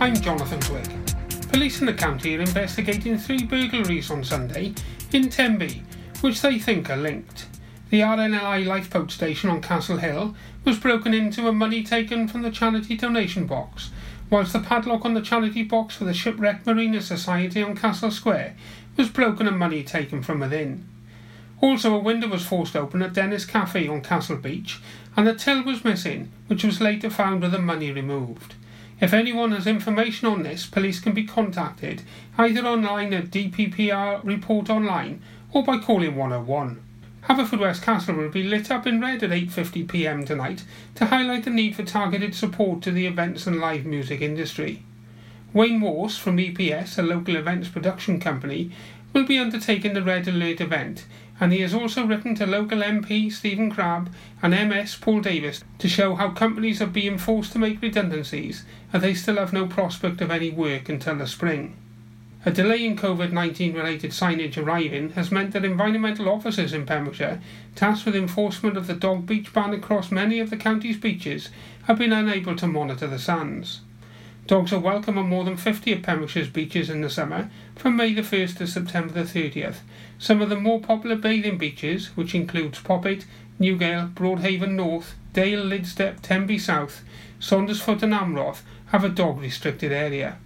I'm Jonathan Twig. Police in the county are investigating three burglaries on Sunday in Tenby, which they think are linked. The RNLI lifeboat station on Castle Hill was broken into and money taken from the charity donation box, whilst the padlock on the charity box for the Shipwrecked Mariners Society on Castle Square was broken and money taken from within. Also, a window was forced open at Dennis Cafe on Castle Beach, and a till was missing, which was later found with the money removed. If anyone has information on this, police can be contacted either online at DPPR Report Online or by calling 101. Haverfordwest Castle will be lit up in red at 8.50pm tonight to highlight the need for targeted support to the events and live music industry. Wayne Morse from EPS, a local events production company, will be undertaking the Red Alert event, and he has also written to local MP Stephen Crabb and MS Paul Davies to show how companies are being forced to make redundancies and they still have no prospect of any work until the spring. A delay in COVID 19 related signage arriving has meant that environmental officers in Pembrokeshire, tasked with enforcement of the dog beach ban across many of the county's beaches, have been unable to monitor the sands. Dogs are welcome on more than 50 of Pembrokeshire's beaches in the summer, from May the 1st to September the 30th. Some of the more popular bathing beaches, which includes Poppit, Newgale, Broadhaven North, Dale, Lydstep, Tenby South, Saundersfoot and Amroth, have a dog restricted area.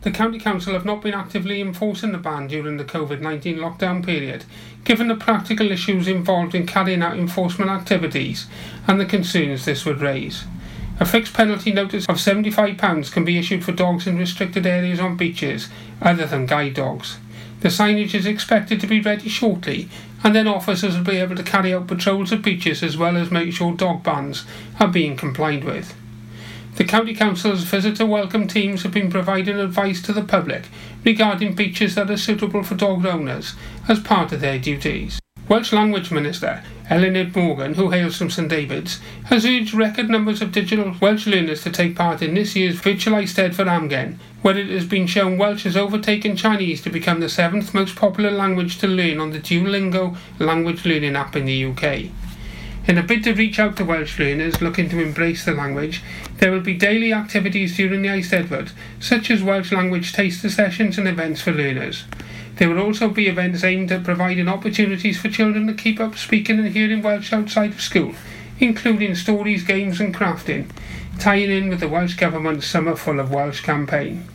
The County Council have not been actively enforcing the ban during the COVID 19 lockdown period, given the practical issues involved in carrying out enforcement activities and the concerns this would raise. A fixed penalty notice of £75 can be issued for dogs in restricted areas on beaches other than guide dogs. The signage is expected to be ready shortly, and then officers will be able to carry out patrols of beaches as well as make sure dog bans are being complied with. The County Council's visitor welcome teams have been providing advice to the public regarding beaches that are suitable for dog owners as part of their duties. Welsh Language Minister Eluned Morgan, who hails from St David's, has urged record numbers of digital Welsh learners to take part in this year's Virtual Eisteddfod for Amgen, where it has been shown Welsh has overtaken Chinese to become the seventh most popular language to learn on the Duolingo language learning app in the UK. In a bid to reach out to Welsh learners looking to embrace the language, there will be daily activities during the Eisteddfod, such as Welsh language taster sessions and events for learners. There will also be events aimed at providing opportunities for children to keep up speaking and hearing Welsh outside of school, including stories, games, and crafting, tying in with the Welsh Government's Summer Full of Welsh campaign.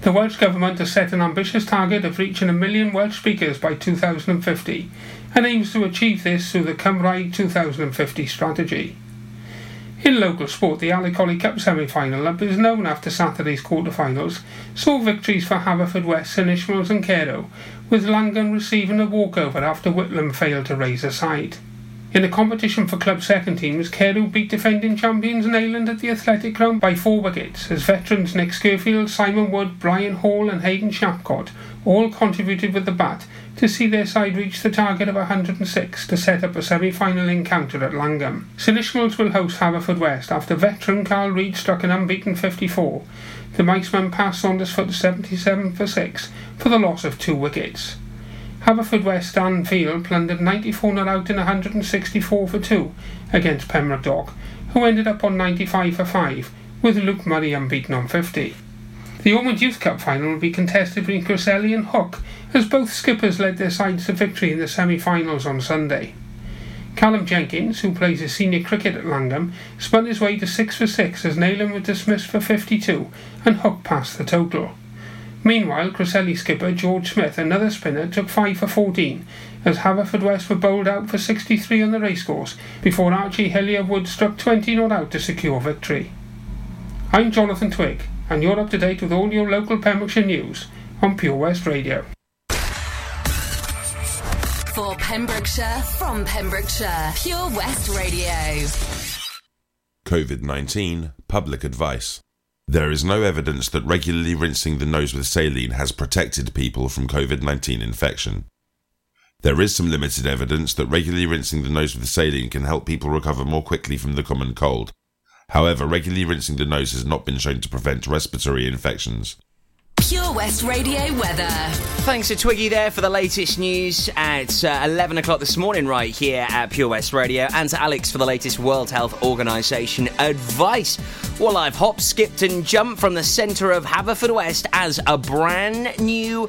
The Welsh Government has set an ambitious target of reaching a million Welsh speakers by 2050 and aims to achieve this through the Cymraeg 2050 strategy. In local sport, the Ali Cup semi-final that is known after Saturday's quarter-finals saw victories for Haverfordwest, St Ishmaels and Carew, with Llangwm receiving a walkover after Whitland failed to raise a side. In the competition for club second teams, Carew beat defending champions Neyland at the Athletic Ground by four wickets, as veterans Nick Scurfield, Simon Wood, Brian Hall and Hayden Shapcott all contributed with the bat to see their side reach the target of 106 to set up a semi-final encounter at Llangwm. Ishmaels will host Haverfordwest after veteran Carl Reid struck an unbeaten 54. The Miceman passed Saundersfoot 77 for 6 for the loss of two wickets. Haverfordwest Dan Field plundered 94 not out in 164 for 2 against Pembroke Dock, who ended up on 95 for 5, with Luke Murray unbeaten on 50. The Ormond Youth Cup final will be contested between Cresselly and Hook, as both skippers led their sides to victory in the semi-finals on Sunday. Callum Jenkins, who plays his senior cricket at Llangwm, spun his way to 6 for 6 as Neyland was dismissed for 52 and Hook passed the total. Meanwhile, Cresselly skipper George Smith, another spinner, took 5 for 14 as Haverfordwest were bowled out for 63 on the racecourse before Archie Hillier Wood struck 20 not out to secure victory. I'm Jonathan Twig, and you're up to date with all your local Pembrokeshire news on Pure West Radio. For Pembrokeshire, from Pembrokeshire, Pure West Radio. COVID 19 Public Advice. There is no evidence that regularly rinsing the nose with saline has protected people from COVID 19 infection. There is some limited evidence that regularly rinsing the nose with saline can help people recover more quickly from the common cold. However, regularly rinsing the nose has not been shown to prevent respiratory infections. Pure West Radio weather. Thanks to Twiggy there for the latest news at uh, 11 o'clock this morning, right here at Pure West Radio, and to Alex for the latest World Health Organization advice. Well, I've hopped, skipped, and jumped from the centre of Haverfordwest as a brand new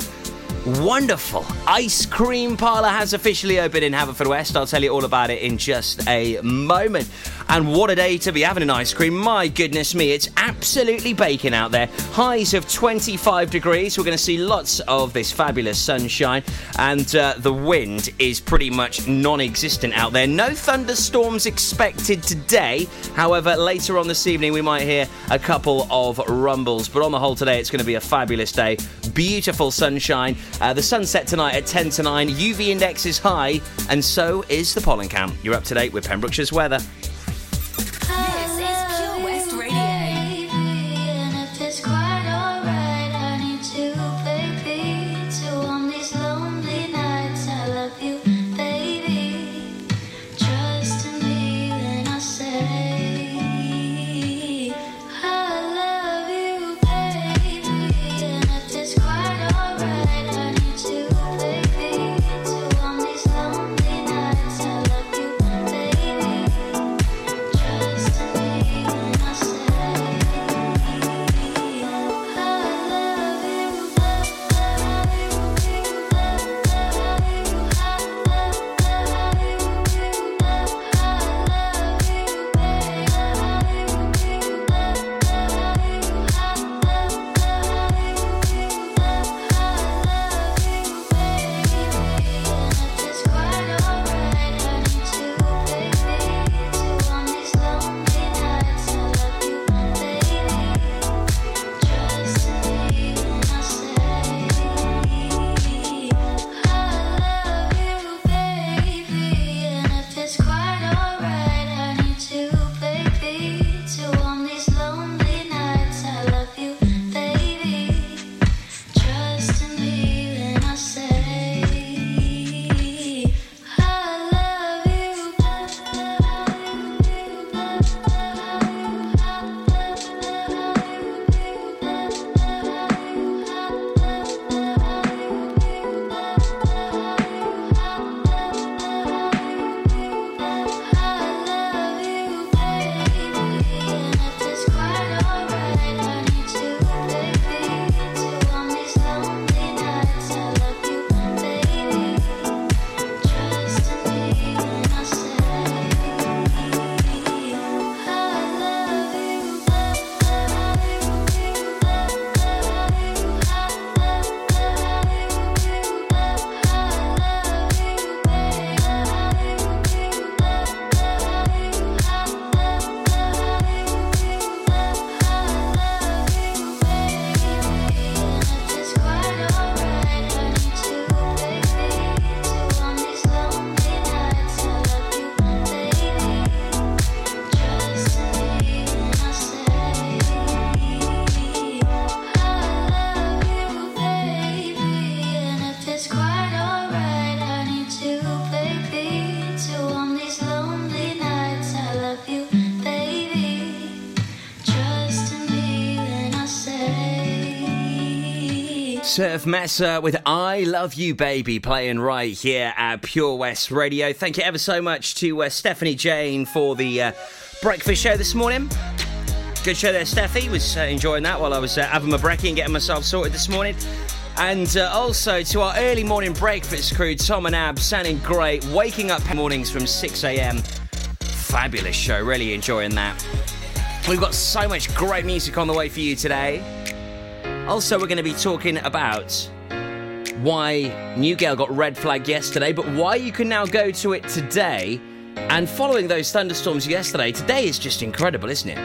wonderful ice cream parlour has officially opened in Haverfordwest. I'll tell you all about it in just a moment. And what a day to be having an ice cream. My goodness me, it's absolutely baking out there. Highs of 25 degrees. We're going to see lots of this fabulous sunshine, and uh, the wind is pretty much non existent out there. No thunderstorms expected today. However, later on this evening, we might hear a couple of rumbles. But on the whole, today, it's going to be a fabulous day. Beautiful sunshine. Uh, the sunset tonight at 10 to 9. UV index is high, and so is the pollen count. You're up to date with Pembrokeshire's weather. Surf Mesa with I Love You Baby playing right here at Pure West Radio. Thank you ever so much to uh, Stephanie Jane for the uh, breakfast show this morning. Good show there, Steffi. Was uh, enjoying that while I was uh, having my brekkie and getting myself sorted this morning. And uh, also to our early morning breakfast crew, Tom and Ab, sounding great, waking up mornings from 6 a.m. Fabulous show, really enjoying that. We've got so much great music on the way for you today. Also, we're going to be talking about why Newgale got red flagged yesterday, but why you can now go to it today. And following those thunderstorms yesterday, today is just incredible, isn't it?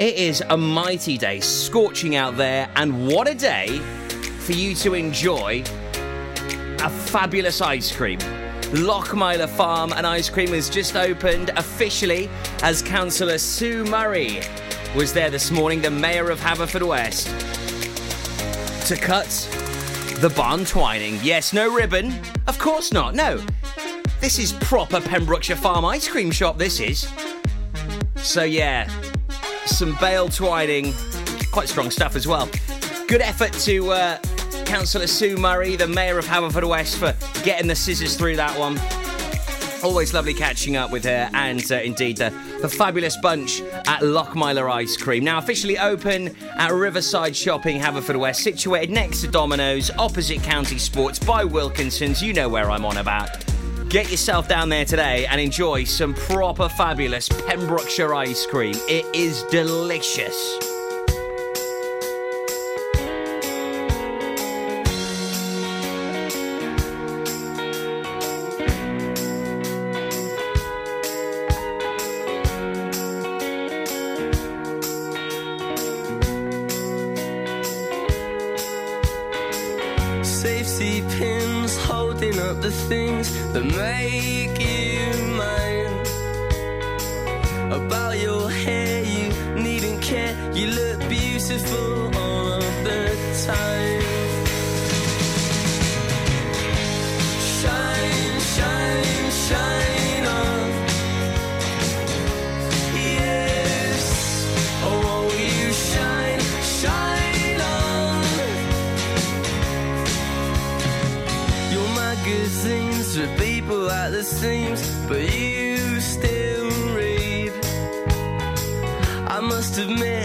It is a mighty day, scorching out there, and what a day for you to enjoy a fabulous ice cream. Lochmeyler Farm and Ice Cream has just opened officially as Councillor Sue Murray was there this morning, the Mayor of Haverfordwest, to cut the barn twining. Yes, no ribbon. Of course not. No. This is proper Pembrokeshire Farm ice cream shop, this is. So, yeah, some Bale Twining, quite strong stuff as well. Good effort to uh, Councillor Sue Murray, the Mayor of Haverfordwest, for getting the scissors through that one. Always lovely catching up with her, and uh, indeed the, the fabulous bunch at Lochmeyler Ice Cream. Now officially open at Riverside Shopping, Haverfordwest, situated next to Domino's, opposite County Sports by Wilkinson's. You know where I'm on about. Get yourself down there today and enjoy some proper fabulous Pembrokeshire ice cream. It is delicious. Seams, but you still read. I must admit,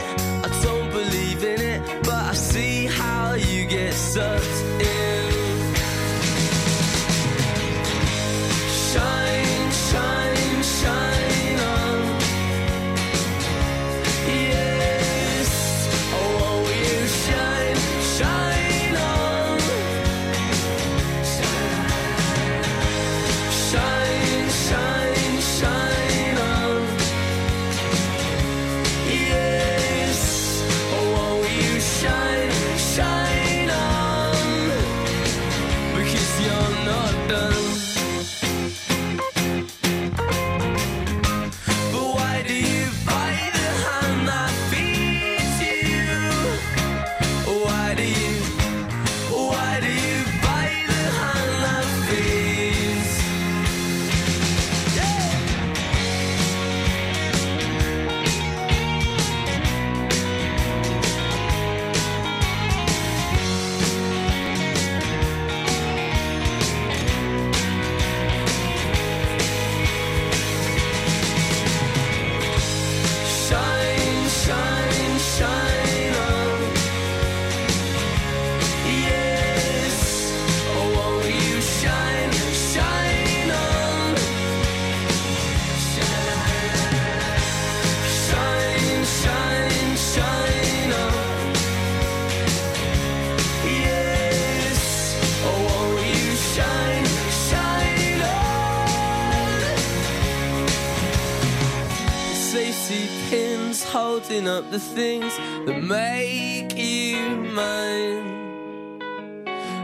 holding up the things that make you mine.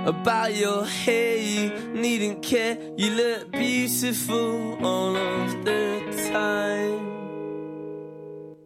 About your hair, you needn't care. You look beautiful all of the time.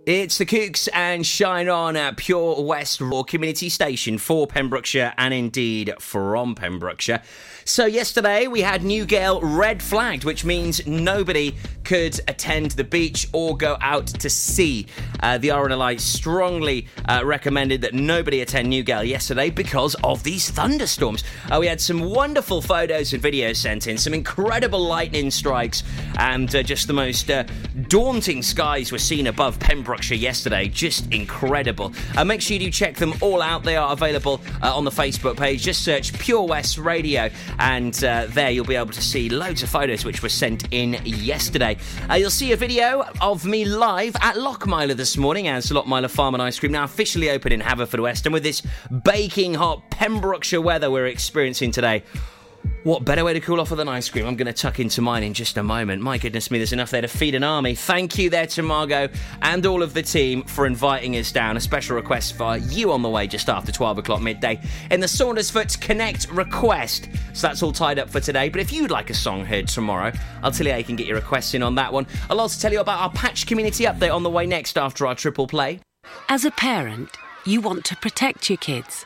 It's the Kooks and Shine On at Pure West Raw Community Station for Pembrokeshire and indeed from Pembrokeshire. So, yesterday we had Newgale red flagged, which means nobody could attend the beach or go out to sea. Uh, the RNLI strongly uh, recommended that nobody attend Newgale yesterday because of these thunderstorms. Uh, we had some wonderful photos and videos sent in, some incredible lightning strikes, and uh, just the most uh, daunting skies were seen above Pembrokeshire yesterday. Just incredible. Uh, make sure you do check them all out. They are available on the Facebook page. Just search Pure West Radio, and uh, there you'll be able to see loads of photos which were sent in yesterday. Uh, you'll see a video of me live at Lochmeyler this morning as Lochmeyler Farm and Ice Cream now officially open in Haverfordwest, and with this baking hot Pembrokeshire weather we're experiencing today. What better way to cool off with an ice cream? I'm going to tuck into mine in just a moment. My goodness me, there's enough there to feed an army. Thank you there to Margot and all of the team for inviting us down. A special request for you on the way just after 12 o'clock midday in the Saundersfoot Connect request. So that's all tied up for today. But if you'd like a song heard tomorrow, I'll tell you how you can get your requests in on that one. I'll also tell you about our patch community update on the way next after our triple play. As a parent, you want to protect your kids.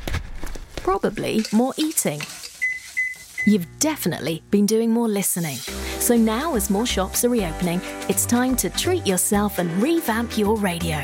Probably more eating. You've definitely been doing more listening. So now, as more shops are reopening, it's time to treat yourself and revamp your radio.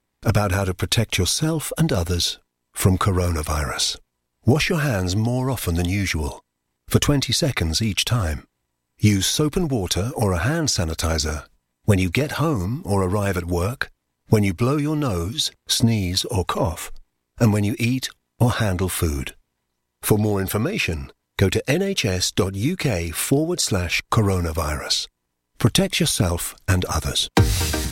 about how to protect yourself and others from coronavirus. Wash your hands more often than usual, for 20 seconds each time. Use soap and water or a hand sanitizer when you get home or arrive at work, when you blow your nose, sneeze, or cough, and when you eat or handle food. For more information, go to nhs.uk forward slash coronavirus. Protect yourself and others.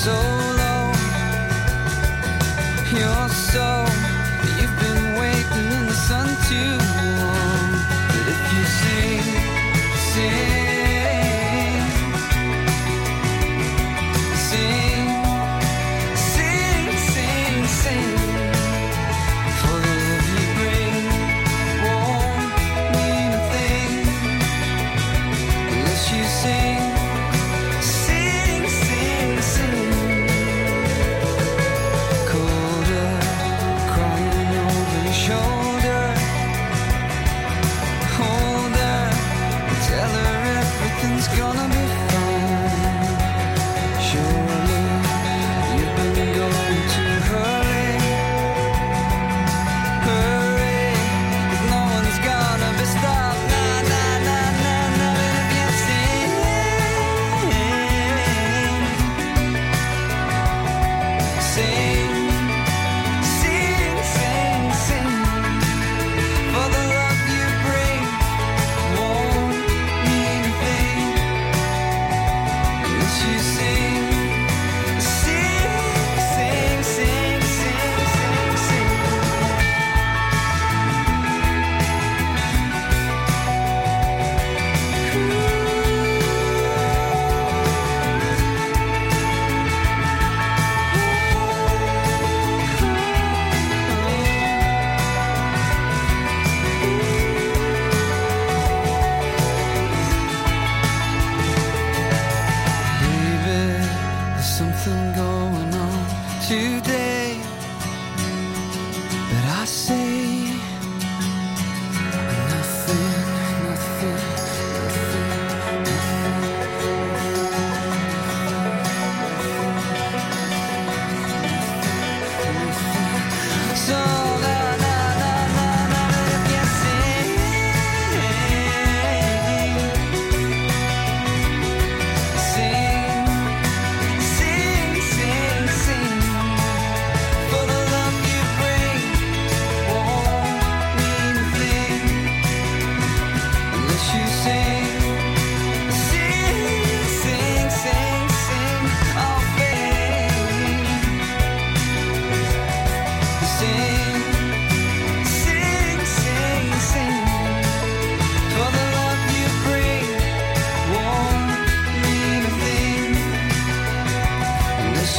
So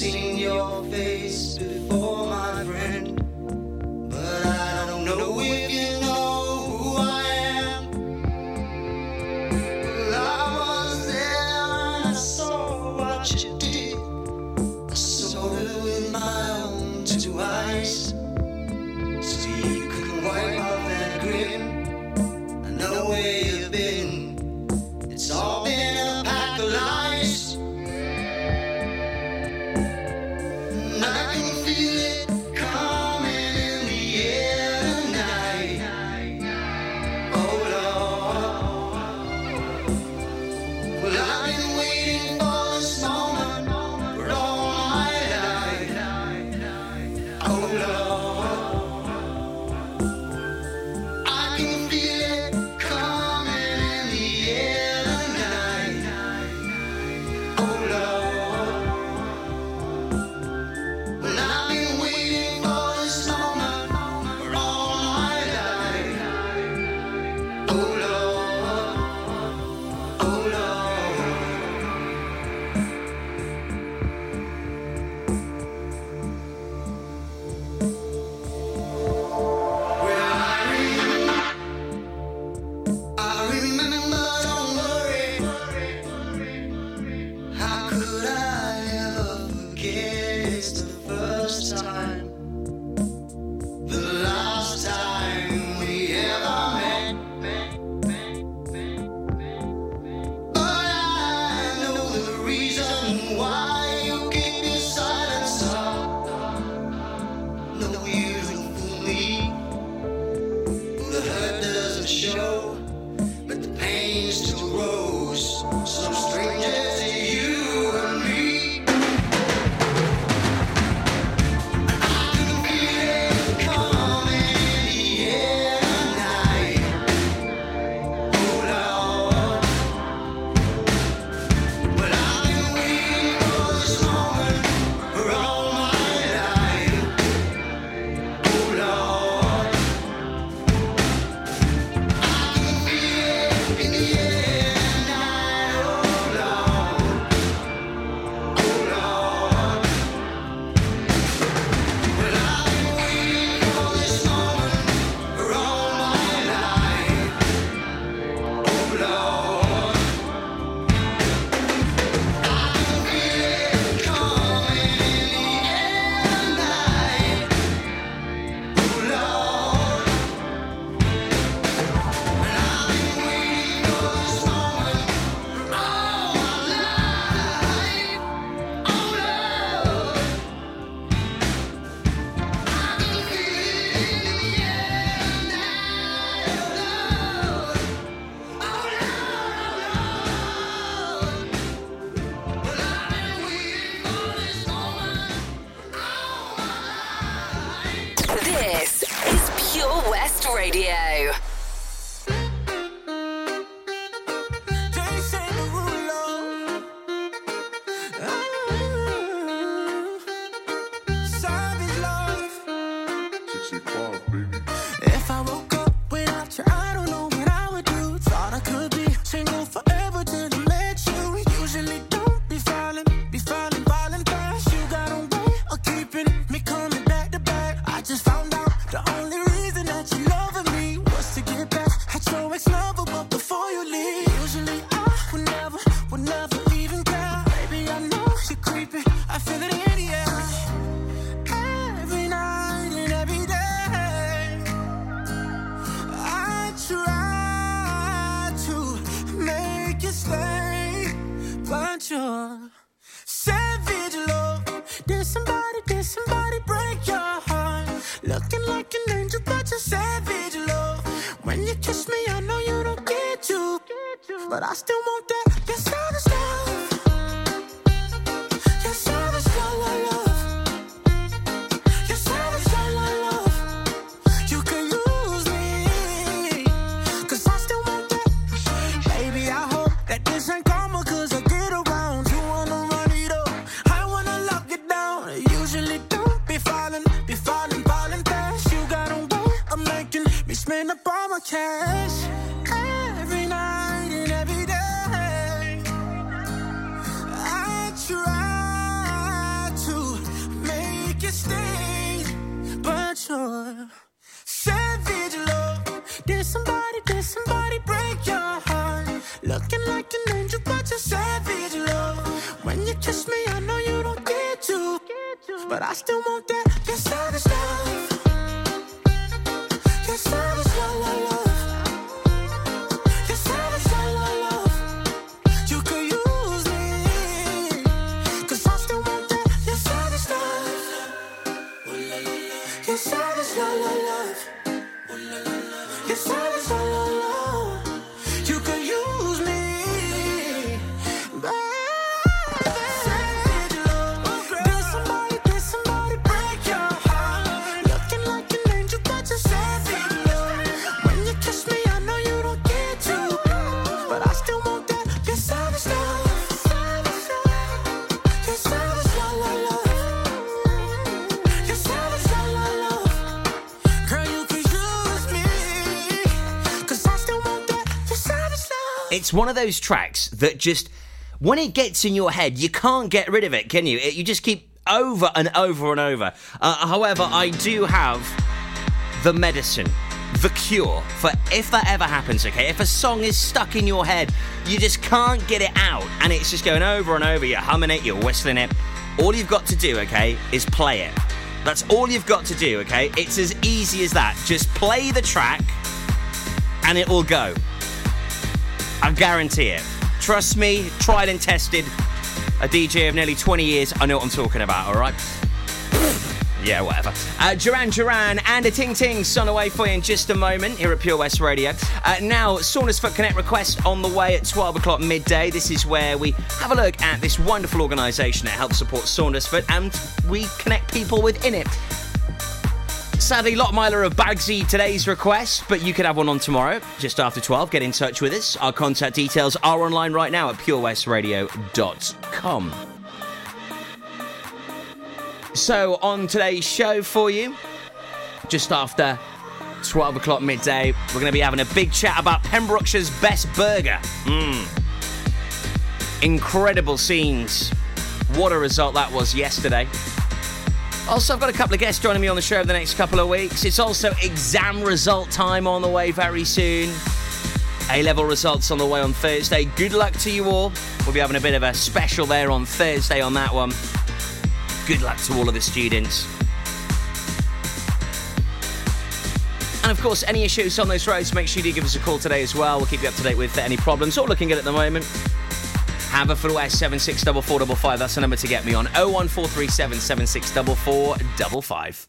seen doesn't show, but the pain Your savage love, It's one of those tracks that just, when it gets in your head, you can't get rid of it, can you? It, you just keep over and over and over. Uh, however, I do have the medicine, the cure for if that ever happens, okay? If a song is stuck in your head, you just can't get it out, and it's just going over and over, you're humming it, you're whistling it. All you've got to do, okay, is play it. That's all you've got to do, okay? It's as easy as that. Just play the track, and it will go. I guarantee it. Trust me, tried and tested. A DJ of nearly 20 years, I know what I'm talking about, alright? Yeah, whatever. Uh, Duran Duran and a Ting Ting son away for you in just a moment here at Pure West Radio. Uh, now, Saundersfoot Connect request on the way at 12 o'clock midday. This is where we have a look at this wonderful organisation that helps support Saundersfoot and we connect people within it. Sadly, Lochmeyler of Bagsy today's request, but you could have one on tomorrow, just after 12. Get in touch with us. Our contact details are online right now at purewestradio.com. So, on today's show for you, just after 12 o'clock midday, we're going to be having a big chat about Pembrokeshire's best burger. Mmm. Incredible scenes. What a result that was yesterday. Also, I've got a couple of guests joining me on the show over the next couple of weeks. It's also exam result time on the way very soon. A level results on the way on Thursday. Good luck to you all. We'll be having a bit of a special there on Thursday on that one. Good luck to all of the students. And of course, any issues on those roads, make sure you give us a call today as well. We'll keep you up to date with any problems or looking good at the moment. Have a full double five. That's the number to get me on. 01437 764455.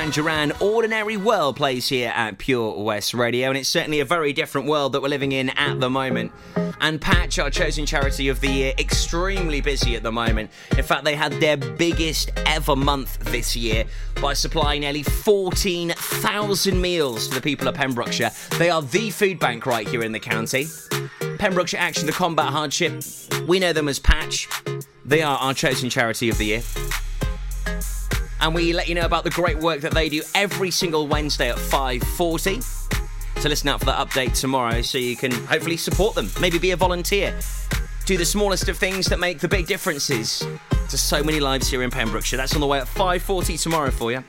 Duran Duran, Ordinary World plays here at Pure West Radio, and it's certainly a very different world that we're living in at the moment. And Patch, our chosen charity of the year, extremely busy at the moment. In fact, they had their biggest ever month this year by supplying nearly 14,000 meals to the people of Pembrokeshire. They are the food bank right here in the county. Pembrokeshire Action to Combat Hardship, we know them as Patch. They are our chosen charity of the year and we let you know about the great work that they do every single Wednesday at 5:40. So listen out for that update tomorrow so you can hopefully support them, maybe be a volunteer. Do the smallest of things that make the big differences to so many lives here in Pembrokeshire. That's on the way at 5:40 tomorrow for you.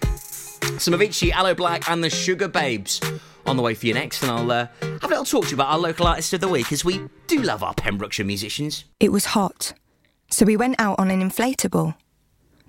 Some Avicii, Aloe Blacc and the Sugababes on the way for you next and I'll uh, have a little talk to you about our local artist of the week as we do love our Pembrokeshire musicians. It was hot, so we went out on an inflatable.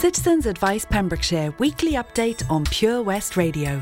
Citizens Advice Pembrokeshire weekly update on Pure West Radio.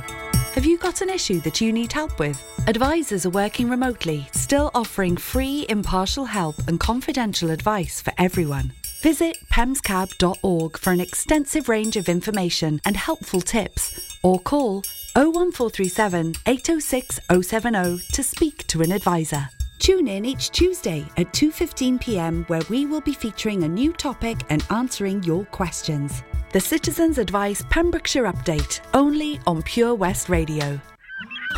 Have you got an issue that you need help with? Advisors are working remotely, still offering free, impartial help and confidential advice for everyone. Visit pemscab.org for an extensive range of information and helpful tips, or call 01437 806 070 to speak to an advisor. Tune in each Tuesday at 2:15 p.m. where we will be featuring a new topic and answering your questions. The Citizens Advice Pembrokeshire Update, only on Pure West Radio.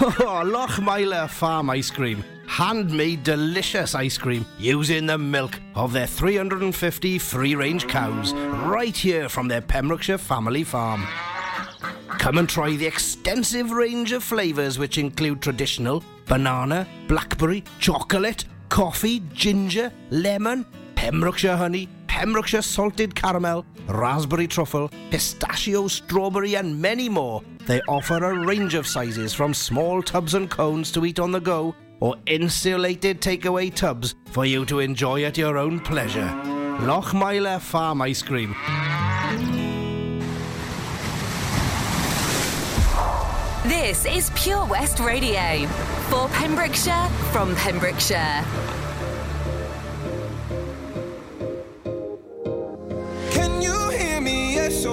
Oh, Lochmeyler Farm Ice Cream. Handmade delicious ice cream using the milk of their 350 free range cows right here from their Pembrokeshire family farm. Come and try the extensive range of flavours which include traditional banana, blackberry, chocolate, coffee, ginger, lemon, Pembrokeshire honey, Pembrokeshire salted caramel, raspberry truffle, pistachio, strawberry, and many more. They offer a range of sizes from small tubs and cones to eat on the go or insulated takeaway tubs for you to enjoy at your own pleasure. Lochmeyler Farm Ice Cream. This is Pure West Radio for Pembrokeshire from Pembrokeshire. Can you hear me? SOS.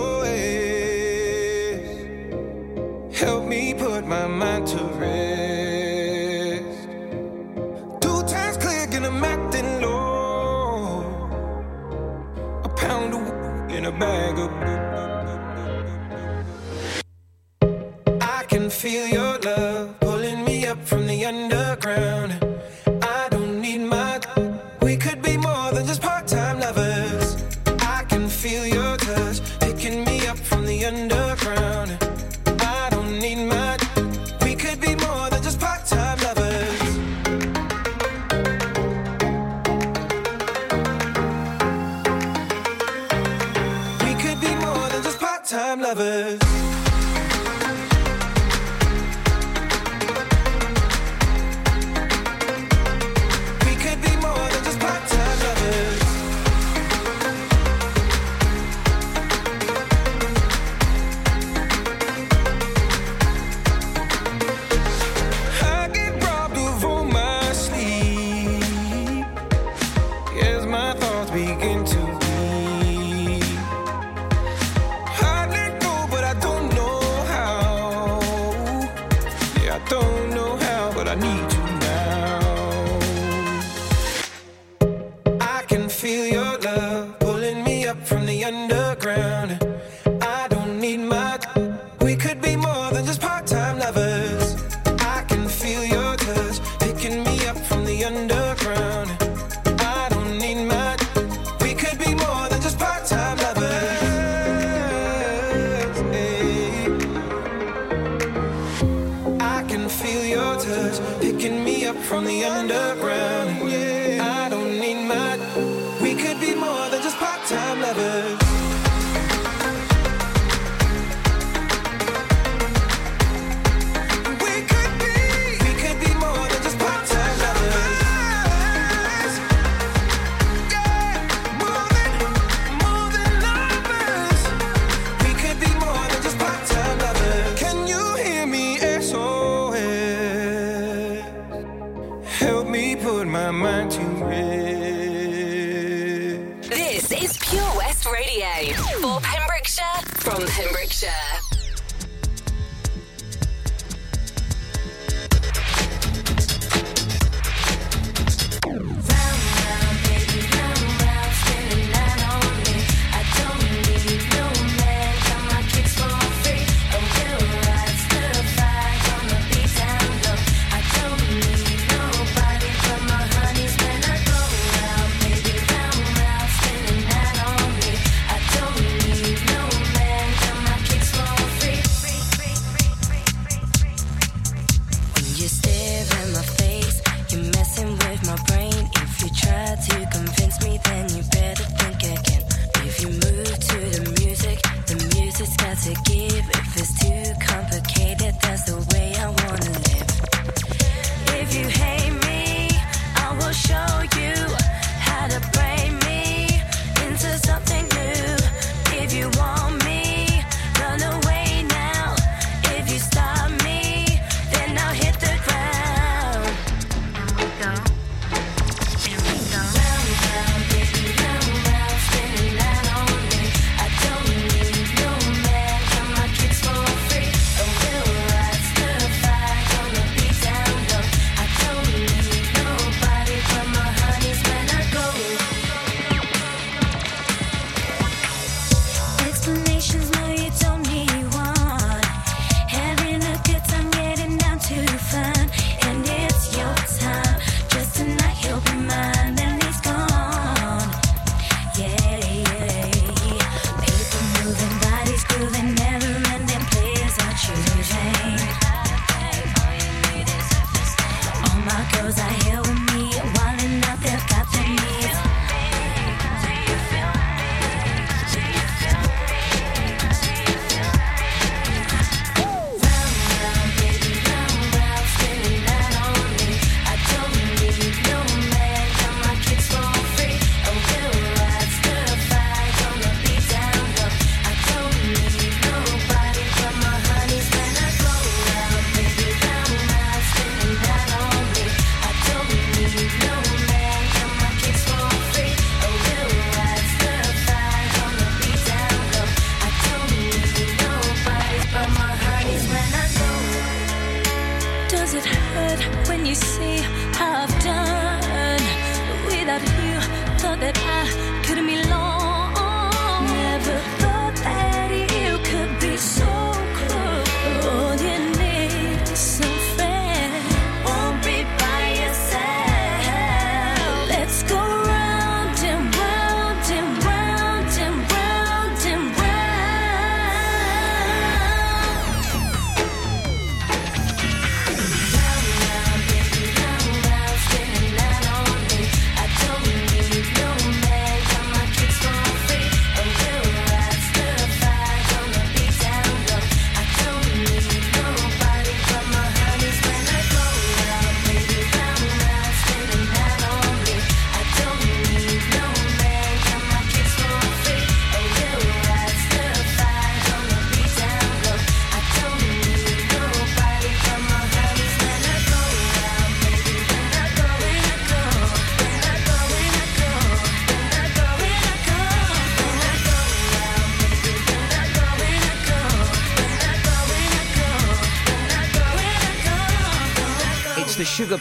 Help me put my mind to rest. Two times clear, and I'm acting low. A pound of in a bag of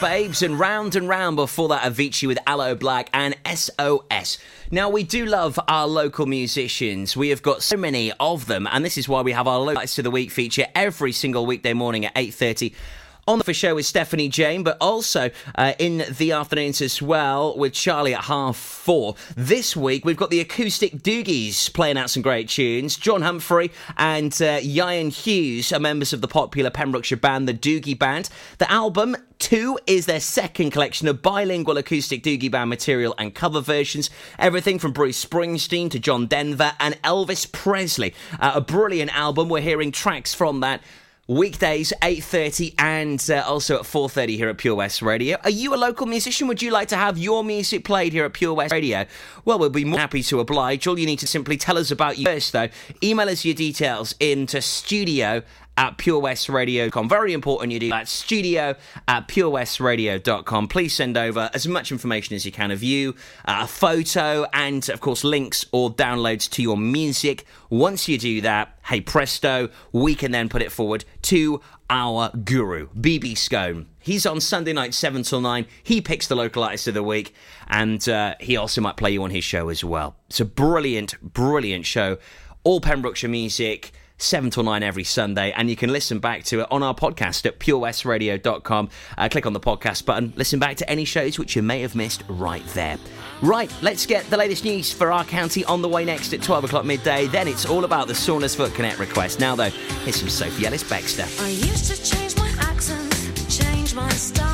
Babes and round and round before that Avicii with Aloe Blacc and SOS. Now we do love our local musicians. We have got so many of them and this is why we have our local Lights of the Week feature every single weekday morning at 8:30 on the show with Stephanie Jane, but also uh, in the afternoons as well with Charlie at half four. This week we've got the acoustic Doogies playing out some great tunes. John Humphrey and uh, Ian Hughes are members of the popular Pembrokeshire band, the Doogie Band. The album Two is their second collection of bilingual acoustic Doogie Band material and cover versions. Everything from Bruce Springsteen to John Denver and Elvis Presley. Uh, a brilliant album. We're hearing tracks from that. Weekdays, 8.30 and uh, also at 4.30 here at Pure West Radio. Are you a local musician? Would you like to have your music played here at Pure West Radio? Well, we'll be more happy to oblige. All you need to simply tell us about you first, though. Email us your details into studio at purewestradio.com. Very important you do that. Studio at purewestradio.com. Please send over as much information as you can of you, uh, a photo, and of course, links or downloads to your music. Once you do that, hey presto, we can then put it forward to our guru, BB Scone. He's on Sunday night, 7 till 9. He picks the local artist of the week, and uh, he also might play you on his show as well. It's a brilliant, brilliant show. All Pembrokeshire music. 7 till 9 every Sunday, and you can listen back to it on our podcast at purewestradio.com. Uh, click on the podcast button, listen back to any shows which you may have missed right there. Right, let's get the latest news for our county on the way next at 12 o'clock midday. Then it's all about the Saundersfoot Connect request. Now, though, here's some Sophie Ellis-Bextor. I used to change my accent, change my stance,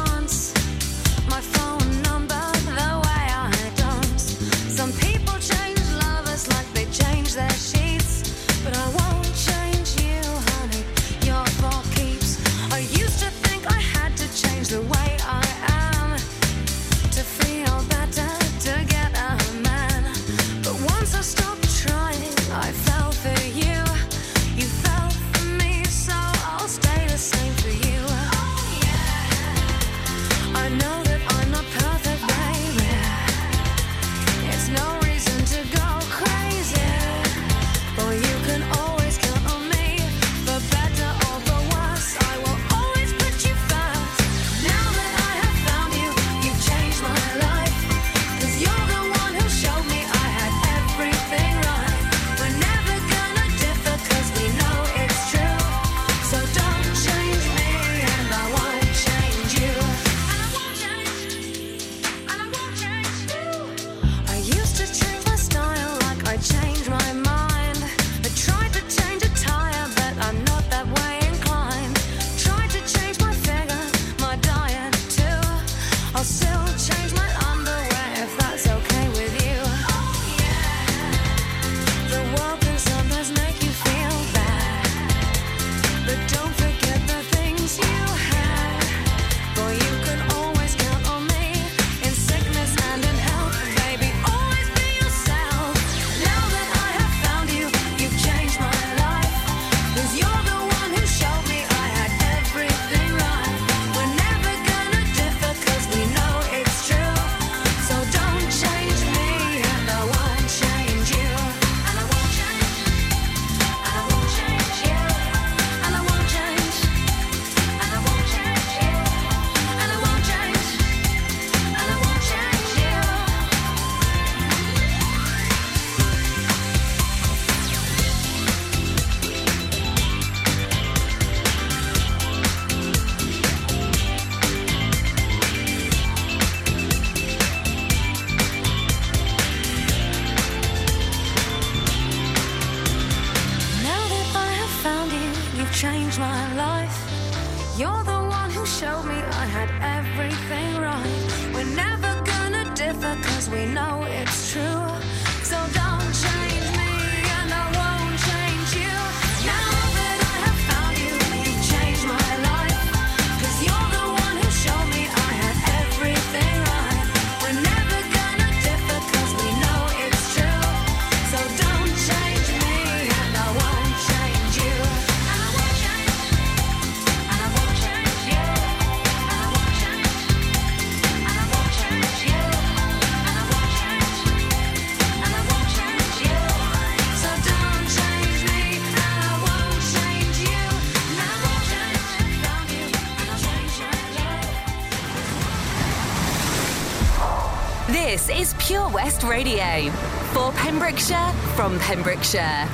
This is Pure West Radio for Pembrokeshire from Pembrokeshire.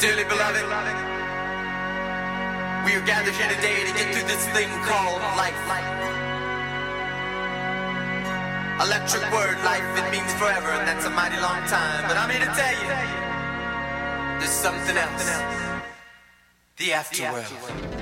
Dearly beloved, we are gathered here today to get through this thing called life. Electric word life, it means forever, and that's a mighty long time. But I'm here to tell you there's something else the afterworld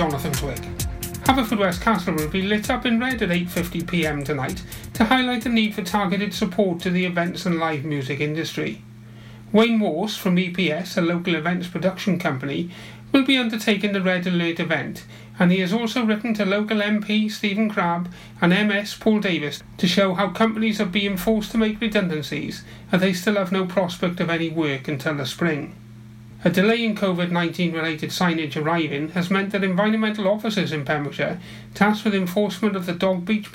Jonathan Twig. Haverfordwest Castle will be lit up in red at 8.50pm tonight to highlight the need for targeted support to the events and live music industry. Wayne Morse from EPS, a local events production company, will be undertaking the Red Alert event, and he has also written to local MP Stephen Crabb and MS Paul Davies to show how companies are being forced to make redundancies and they still have no prospect of any work until the spring. A delay in COVID 19 related signage arriving has meant that environmental officers in Pembrokeshire, tasked with enforcement of the Dog Beach